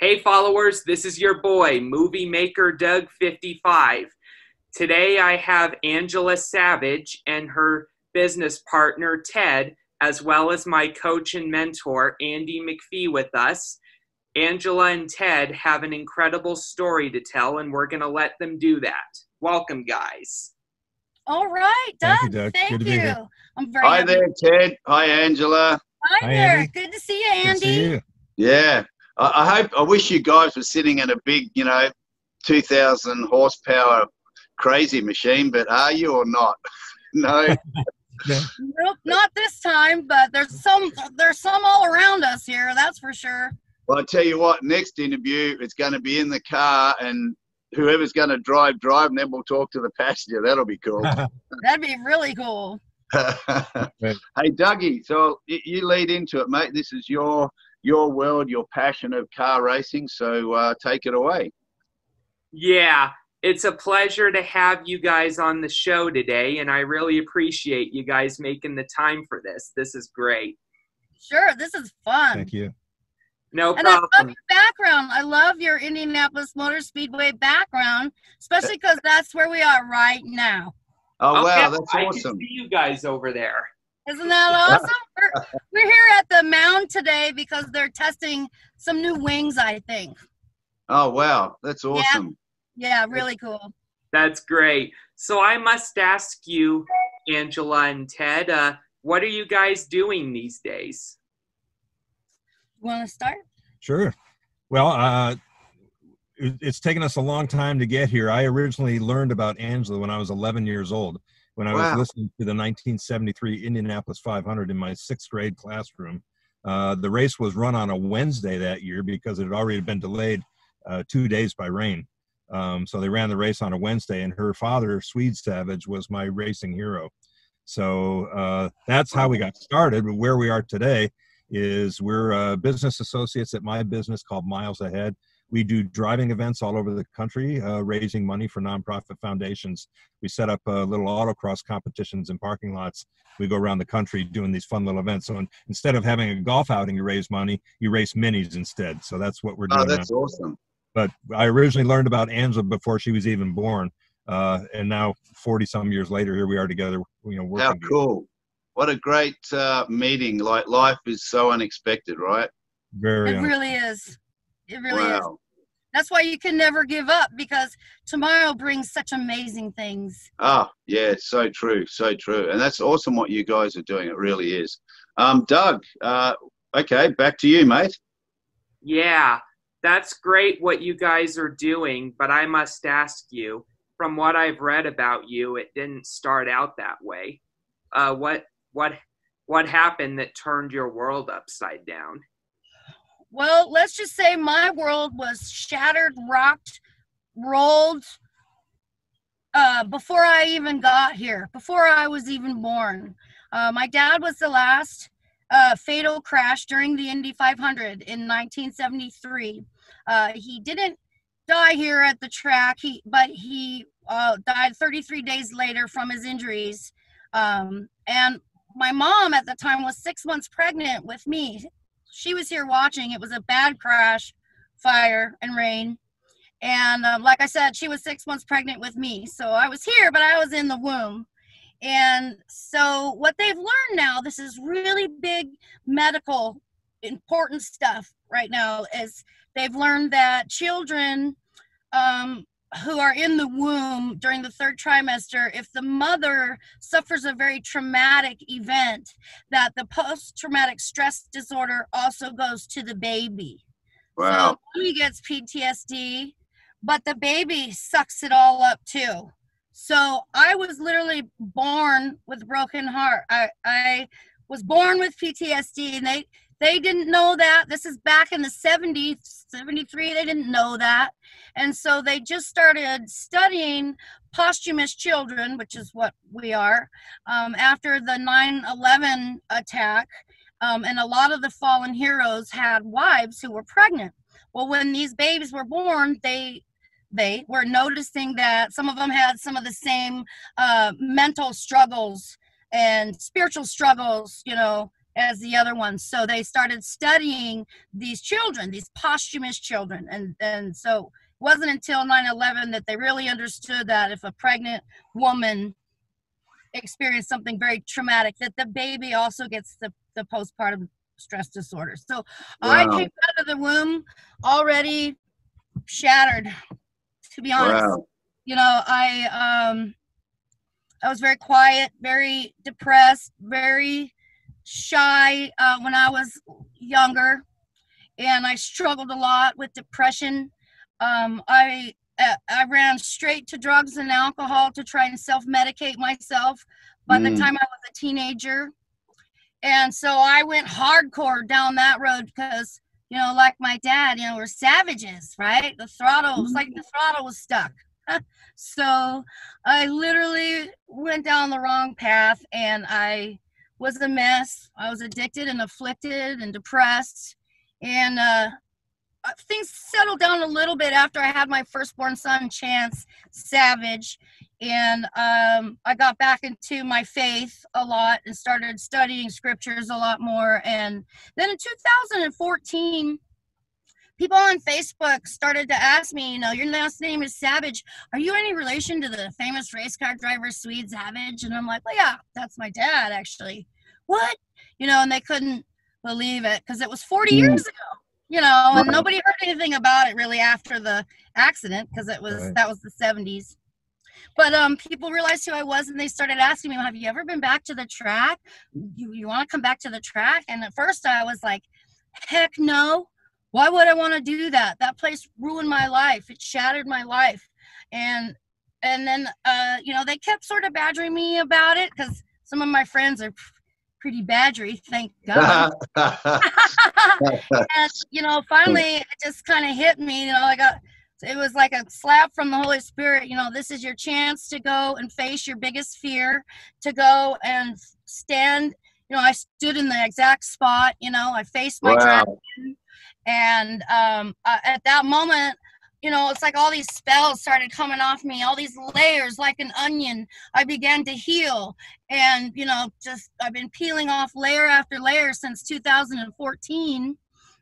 Hey, followers, this is your boy, Movie Maker Doug55. Today I have Angela Savage and her business partner, Ted, as well as my coach and mentor, Andy McPhee, with us. Angela and Ted have an incredible story to tell, and we're going to let them do that. Welcome, guys. All right, Doug. Thank you, Doug. Thank Good to be you. here. I'm very Hi happy- there, Ted. Hi, Angela. Hi, Hi, there. Andy. Good to see you, Good to Andy. see you. Yeah, I, I hope. I wish you guys were sitting in a big, you know, two thousand horsepower crazy machine, but are you or not? no. Nope, not this time, but there's some there's some all around us here, that's for sure. Well, I tell you what. Next interview, it's going to be in the car, and whoever's going to drive, drive, and then we'll talk to the passenger. That'll be cool. That'd be really cool. Hey, Dougie. So you lead into it, mate. This is your your world, your passion of car racing. So uh, take it away. Yeah, it's a pleasure to have you guys on the show today, and I really appreciate you guys making the time for this. This is great. Sure, this is fun. Thank you. No And I love your background. I love your Indianapolis Motor Speedway background, especially because that's where we are right now. Oh, Okay, wow, that's I awesome. can see you guys over there. Isn't that awesome? we're, we're here at the mound today because they're testing some new wings, I think. Oh, wow, that's awesome. Yeah, really cool. That's great. So I must ask you, Angela and Ted, uh, what are you guys doing these days? Want to start? Sure. Well, uh, it's taken us a long time to get here. I originally learned about Angela when I was 11 years old, when I Wow. was listening to the 1973 Indianapolis 500 in my sixth grade classroom. Uh, the race was run on a Wednesday that year because it had already been delayed uh, two days by rain. Um, so they ran the race on a Wednesday, and her father, Swede Savage, was my racing hero. So uh, that's how we got started. But where we are today is we're uh, business associates at my business called Miles Ahead. We do driving events all over the country, uh, raising money for nonprofit foundations. We set up uh, little autocross competitions in parking lots. We go around the country doing these fun little events. So in- instead of having a golf outing, you raise money, you race minis instead. So that's what we're doing. Oh, now that's awesome. but I originally learned about Angela before she was even born, uh, and now forty some years later, here we are together. You know, working. How together. cool. What a great uh, meeting. Like, life is so unexpected, right? Very. It un- really is. It really is. wow. That's why you can never give up because tomorrow brings such amazing things. Oh, yeah, so true, so true. And that's awesome what you guys are doing. It really is. Um, Doug, uh, okay, back to you, mate. Yeah, that's great what you guys are doing, but I must ask you, from what I've read about you, it didn't start out that way. Uh, what what what happened that turned your world upside down? Well, let's just say my world was shattered, rocked, rolled uh, before I even got here, before I was even born. Uh, my dad was the last uh, fatal crash during the Indy 500 in 1973. Uh, he didn't die here at the track, he, but he uh, died 33 days later from his injuries. Um, and my mom at the time was six months pregnant with me she was here watching. It was a bad crash, fire, and rain. And um, like I said, she was six months pregnant with me. So I was here, but I was in the womb. And so what they've learned now, this is really big medical important stuff right now, is they've learned that children um, who are in the womb during the third trimester, if the mother suffers a very traumatic event, that the post-traumatic stress disorder also goes to the baby. Wow. So mommy gets PTSD, but the baby sucks it all up too. So I was literally born with a broken heart. I, I was born with PTSD and they they didn't know that. This is back in the 70s, 73, they didn't know that. And so they just started studying posthumous children, which is what we are, um, after the 9 11 attack. Um, and a lot of the fallen heroes had wives who were pregnant. Well, when these babies were born, they they were noticing that some of them had some of the same uh, mental struggles and spiritual struggles, you know, as the other ones. So they started studying these children, these posthumous children. And, and so it wasn't until 9 11 that they really understood that if a pregnant woman experienced something very traumatic, that the baby also gets the, the postpartum stress disorder. So I came out of the womb already shattered, to be honest Wow. you know i um i was very quiet very depressed very shy uh, when i was younger and i struggled a lot with depression. Um i uh, i ran straight to drugs and alcohol to try and self-medicate myself by the Mm. time i was a teenager. And so i went hardcore down that road because you know like my dad you know we're savages right? The throttle was like the throttle was stuck. So I literally went down the wrong path and I was a mess. I was addicted and afflicted and depressed. And uh, uh, things settled down a little bit after I had my firstborn son, Chance Savage. And um, I got back into my faith a lot and started studying scriptures a lot more. And then in 2014, people on Facebook started to ask me, you know, your last name is Savage. Are you any relation to the famous race car driver Swede Savage? And I'm like, well, yeah, that's my dad, actually. What? You know, and they couldn't believe it because it was 40 Mm. years ago. You know, and Right. nobody heard anything about it really after the accident because it was Right. that was the 70s. But um, people realized who I was, and they started asking me, well, "Have you ever been back to the track? You you want to come back to the track?" And at first, I was like, "Heck no! Why would I want to do that? That place ruined my life. It shattered my life." And and then uh, you know they kept sort of badgering me about it because some of my friends are pretty badgery, thank God. and you know, finally, it just kind of hit me. You know, I got it was like a slap from the Holy Spirit. You know, this is your chance to go and face your biggest fear, to go and stand. You know, I stood in the exact spot. You know, I faced my Wow. dragon, and um, uh, at that moment. You know, it's like all these spells started coming off me, all these layers like an onion. I began to heal, and you know, just I've been peeling off layer after layer since 2014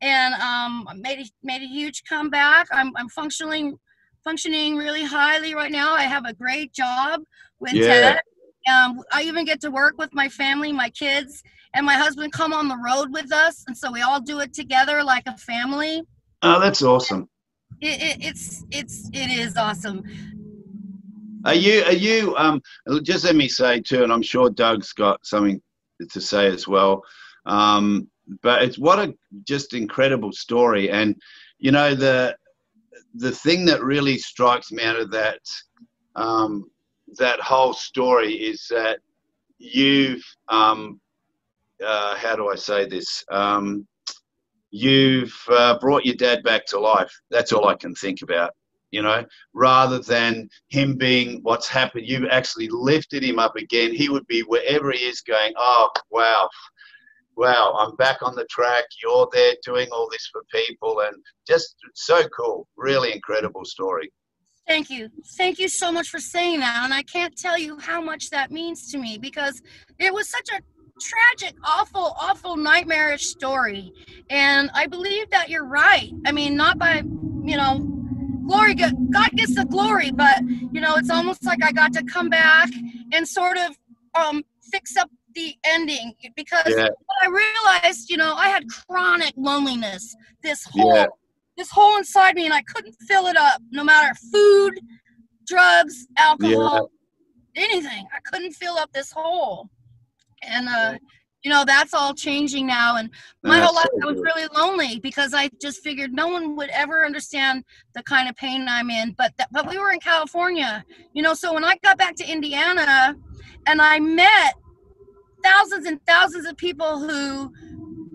and um, I made a, made a huge comeback. I'm, I'm functioning functioning really highly right now. I have a great job with Yeah. Ted. Um, I even get to work with my family, my kids, and my husband come on the road with us, and so we all do it together like a family. oh, that's awesome. It, it, it's it's it is awesome. Are you, are you, um, just let me say too, and I'm sure Doug's got something to say as well. Um, but it's what a just incredible story. And, you know, the, the thing that really strikes me out of that, um, that whole story is that you've, um, uh, how do I say this? Um, you've uh, brought your dad back to life. That's all I can think about, you know, rather than him being what's happened. You've actually lifted him up again. He would be wherever he is going, oh, wow, wow, I'm back on the track. You're there doing all this for people. And just so cool. Really incredible story. Thank you. Thank you so much for saying that. And I can't tell you how much that means to me because it was such a tragic, awful, awful, nightmarish story. And I believe that you're right. I mean, not by, you know, glory, God gets the glory, but, you know, it's almost like I got to come back and sort of um, fix up the ending because Yeah. I realized, you know, I had chronic loneliness. This whole Yeah. this hole inside me and I couldn't fill it up no matter food, drugs, alcohol, anything. I couldn't fill up this hole. And uh you know, that's all changing now and my whole life I was really lonely because I just figured no one would ever understand the kind of pain I'm in. But that, but we were in California, you know. So when I got back to Indiana, and I met thousands and thousands of people who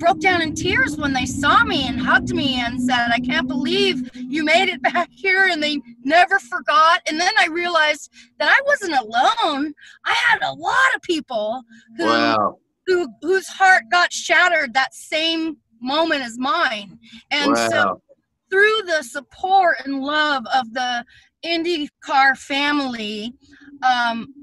broke down in tears when they saw me and hugged me and said, "I can't believe you made it back here," and they never forgot. And then I realized that I wasn't alone. I had a lot of people who Wow. who whose heart got shattered that same moment as mine. And so through the support and love of the IndyCar family, um,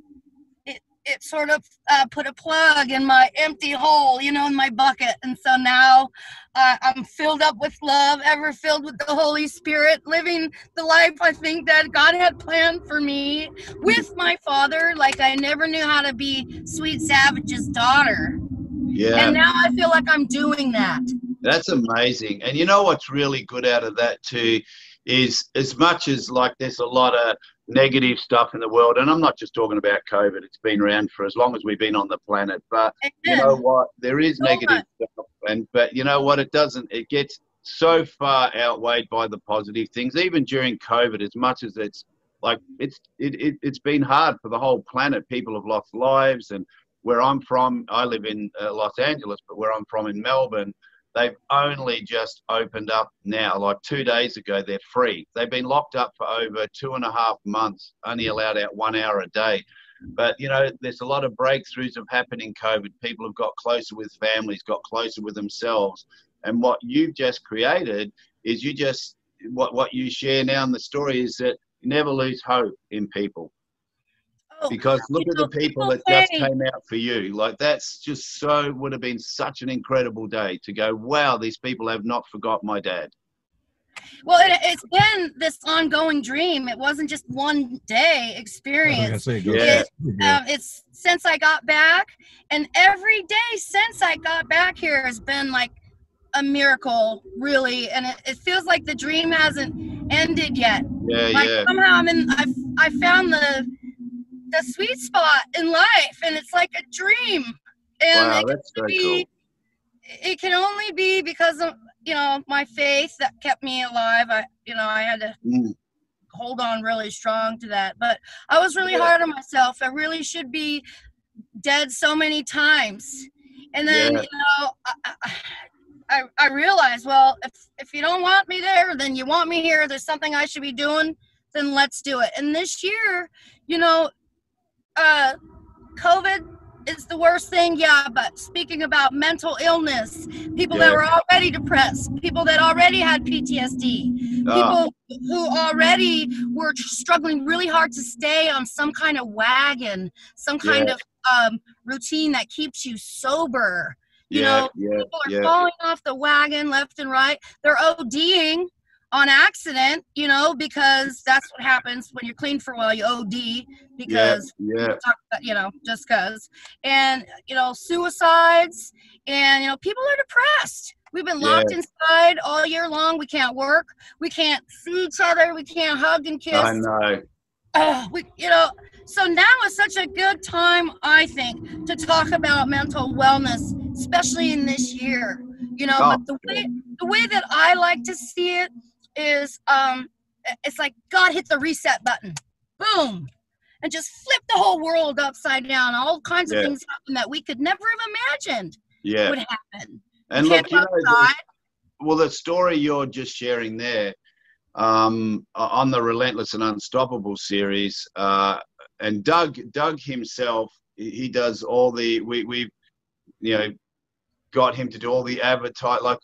it sort of uh, put a plug in my empty hole, you know, in my bucket. And so now uh, I'm filled up with love, ever filled with the Holy Spirit, living the life I think that God had planned for me with my father. Like I never knew how to be Swede Savage's daughter. Yeah. And now I feel like I'm doing that. That's amazing. And you know what's really good out of that too is as much as like there's a lot of negative stuff in the world, and I'm not just talking about COVID, it's been around for as long as we've been on the planet. But you know what? There is So negative stuff and but you know what? It doesn't it gets so far outweighed by the positive things, even during COVID, as much as it's like it's it, it it's been hard for the whole planet. People have lost lives and where I'm from, I live in uh, Los Angeles, but where I'm from in Melbourne, they've only just opened up now. Like two days ago, they're free. They've been locked up for over two and a half months, only allowed out one hour a day. But you know, there's a lot of breakthroughs have happened in COVID. People have got closer with families, got closer with themselves. And what you've just created is you just what what you share now in the story is that you never lose hope in people Oh, because look at the people people that just came out for you. Like that's just so would have been such an incredible day to go. Wow, these people have not forgot my dad. Well, it, it's been this ongoing dream. It wasn't just one day I was gonna experience. say, Yeah. ahead. Um, it's since I got back, and every day since I got back here has been like a miracle, really. And it, it feels like the dream hasn't ended yet. Yeah, Like yeah, somehow I'm in. I I found the the sweet spot in life, and it's like a dream. And wow, it so be cool. it can only be because of you know my faith that kept me alive i you know i had to Mm, hold on really strong to that but i was really Yeah. hard on myself i really should be dead so many times and then Yeah. you know I, I- I, I realized well if if you don't want me there then you want me here there's something i should be doing then let's do it and this year you know uh covid is the worst thing yeah but speaking about mental illness people that were already depressed people that already had ptsd Oh, people who already were struggling really hard to stay on some kind of wagon some kind Yeah. of um, routine that keeps you sober you yeah, know, yeah, people are yeah, falling off the wagon left and right. They're ODing on accident, you know, because that's what happens when you're clean for a while. You OD because yeah, about, you know, just because. And you know, suicides, and you know, people are depressed. We've been locked inside all year long. We can't work. We can't see each other. We can't hug and kiss I know. uh, we, you know, so now is such a good time, I think, to talk about mental wellness, especially in this year. You know, Oh, but the way the way that I like to see it is, um, it's like God hit the reset button, boom, and just flip the whole world upside down. All kinds Yeah. of things happen that we could never have imagined Yeah, would happen. and look, you know, the- well, the story you're just sharing there um, on the Relentless and Unstoppable series, uh, and Doug, Doug himself, he he does all the we we, you know, got him to do all the advertise like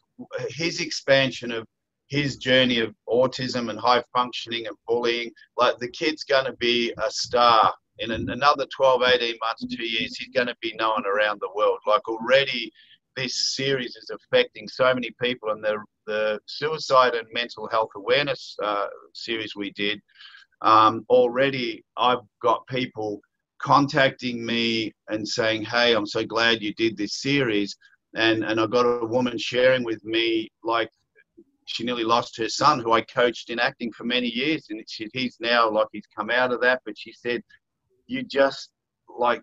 his expansion of his journey of autism and high functioning and bullying. Like the kid's going to be a star in an, another 12, 18 months, two years. He's going to be known around the world. Like already this series is affecting so many people and the the suicide and mental health awareness uh, series we did um, already i've got people contacting me and saying hey i'm so glad you did this series and and i got a woman sharing with me like she nearly lost her son who i coached in acting for many years and she, he's now like he's come out of that but she said you just like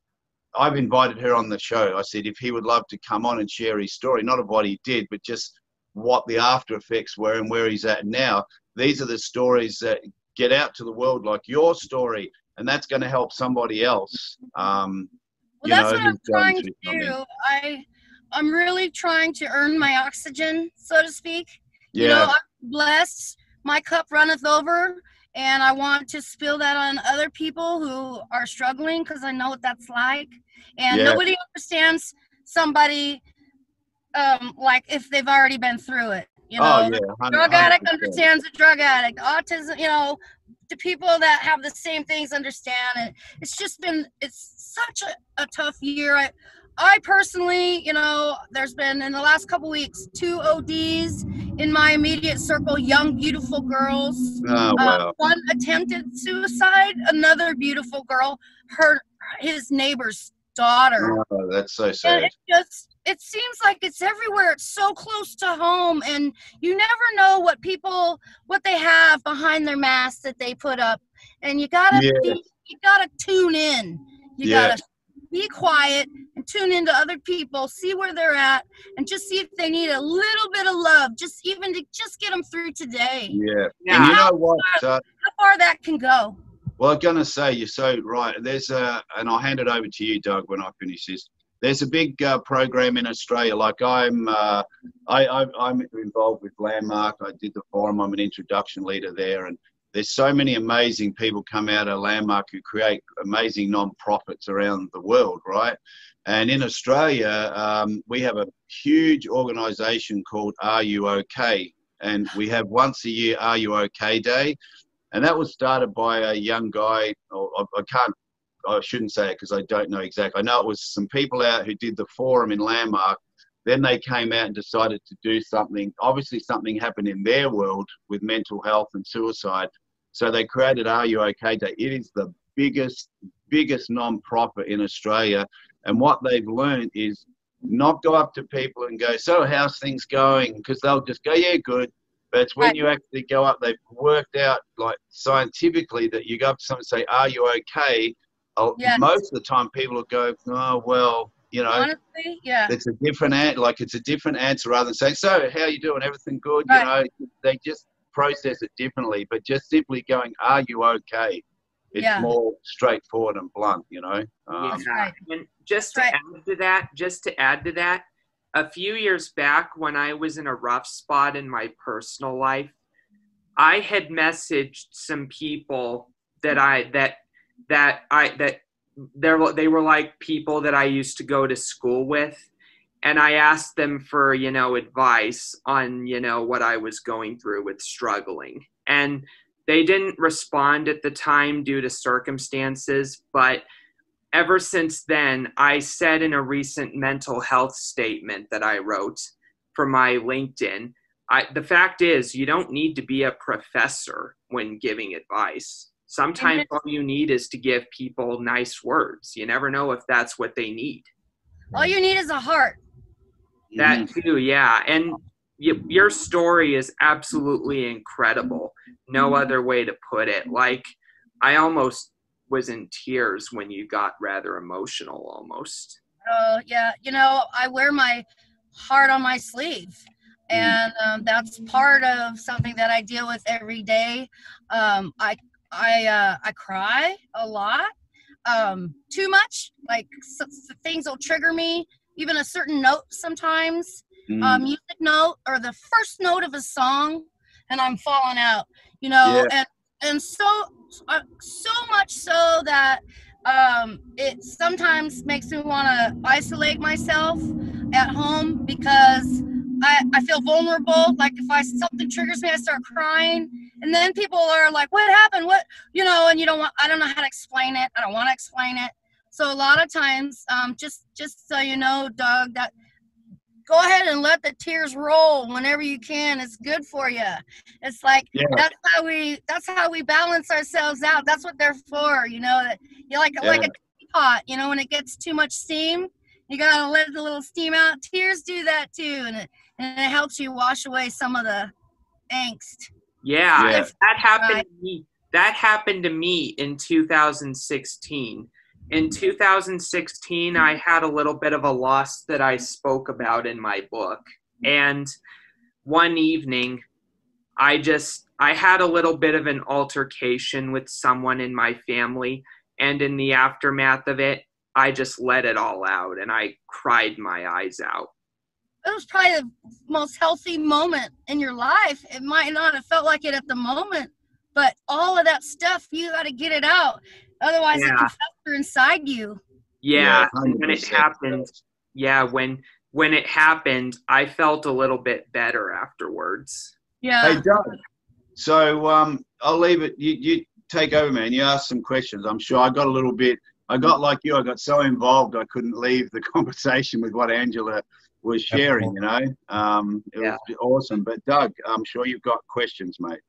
I've invited her on the show. I said if he would love to come on and share his story, not of what he did, but just what the after effects were and where he's at now. These are the stories that get out to the world, like your story, and that's going to help somebody else. Um, Well, you that's know, what I'm trying to something. do. I I'm really trying to earn my oxygen, so to speak. Yeah, You know, I'm blessed. My cup runneth over, and I want to spill that on other people who are struggling because I know what that's like. And Yeah. nobody understands somebody um, like if they've already been through it. You know, oh yeah, drug 100%. addict understands a drug addict. Autism, you know, the people that have the same things understand and it's just been it's such a, a tough year i i personally you know there's been in the last couple weeks two ods in my immediate circle young beautiful girls Oh, uh, wow. one attempted suicide another beautiful girl her his neighbor's daughter Oh, that's so and sad. it just it seems like it's everywhere it's so close to home and you never know what people what they have behind their mask that they put up and you gotta Yeah. be, you gotta tune in you Yeah. gotta be quiet and tune into other people see where they're at and just see if they need a little bit of love just even to just get them through today Yeah. Yeah. And you know what? Uh, how far that can go Well, I'm gonna say you're so right. There's a, and I'll hand it over to you, Doug, when I finish this. There's a big uh, program in Australia. Like I'm, uh, I, I, I'm involved with Landmark. I did the forum. I'm an introduction leader there, and there's so many amazing people come out of Landmark who create amazing non-profits around the world, right? And in Australia, um, we have a huge organisation called Are You OK? And we have once a year Are You OK Day and that was started by a young guy. Or I, I can't, I shouldn't say it because I don't know exactly. I know it was some people out who did the forum in Landmark. Then they came out and decided to do something. Obviously, something happened in their world with mental health and suicide. So they created Are You OK Day. It is the biggest, biggest non-profit in Australia. And what they've learned is not go up to people and go, "So how's things going?" Because they'll just go, "Yeah, good." But it's when Right. you actually go up, they've worked out like scientifically that you go up to someone and say, Are you okay? Yes. Most of the time, people will go, Oh, well, you know, honestly yeah it's a different answer. Like it's a different answer rather than saying, So, how you doing? Everything good? Right. You know, they just process it differently. But just simply going, Are you okay? It's Yeah. more straightforward and blunt, you know? Um, That's right. And just to Right. add to that, just to add to that, a few years back when I was in a rough spot in my personal life, I had messaged some people that I that that I that they were they were like people that I used to go to school with and I asked them for, you know, advice on, you know, what I was going through with struggling. And they didn't respond at the time due to circumstances, but ever since then, I said in a recent mental health statement that I wrote for my LinkedIn, I, the fact is, you don't need to be a professor when giving advice. Sometimes all you need is to give people nice words. You never know if that's what they need. all you need is a heart That too, yeah. And y- your story is absolutely incredible. No other way to put it. Like, I almost was in tears when you got rather emotional almost. Oh yeah, you know I wear my heart on my sleeve, and um, that's part of something that I deal with every day. Um, I I uh, I cry a lot, um, too much. Like s- s- things will trigger me. Even a certain note sometimes, Mm. a music note or the first note of a song, and I'm falling out. You know, and and so uh, so much so that um, it sometimes makes me want to isolate myself at home because I, I feel vulnerable. Like if I something triggers me, I start crying, and then people are like, "What happened? What you know?" And you don't want. I don't know how to explain it. I don't want to explain it. So a lot of times, um, just just so you know, Doug, that go ahead and let the tears roll whenever you can. It's good for you. It's like Yeah. that's how we that's how we balance ourselves out. That's what they're for. You know you like like a teapot. You know when it gets too much steam, you gotta let the little steam out. Tears do that too, and it and it helps you wash away some of the angst. Yeah, Yeah. that happened Right. to me. That happened to me in 2016. In 2016, I had a little bit of a loss that I spoke about in my book. And one evening, I just I had a little bit of an altercation with someone in my family, and in the aftermath of it, I just let it all out and I cried my eyes out. It was probably the most healthy moment in your life. It might not have felt like it at the moment, but all of that stuff you got to get it out. Otherwise, it Yeah. can fester inside you. Yeah, and when it happened, yeah, when when it happened, I felt a little bit better afterwards. Yeah. Hey, Doug. So um, I'll leave it. You, you take over, man. You asked some questions. I'm sure I got a little bit. I got like you. I got so involved I couldn't leave the conversation with what Angela was sharing. You know, um, it Yeah. was awesome. But Doug, I'm sure you've got questions, mate.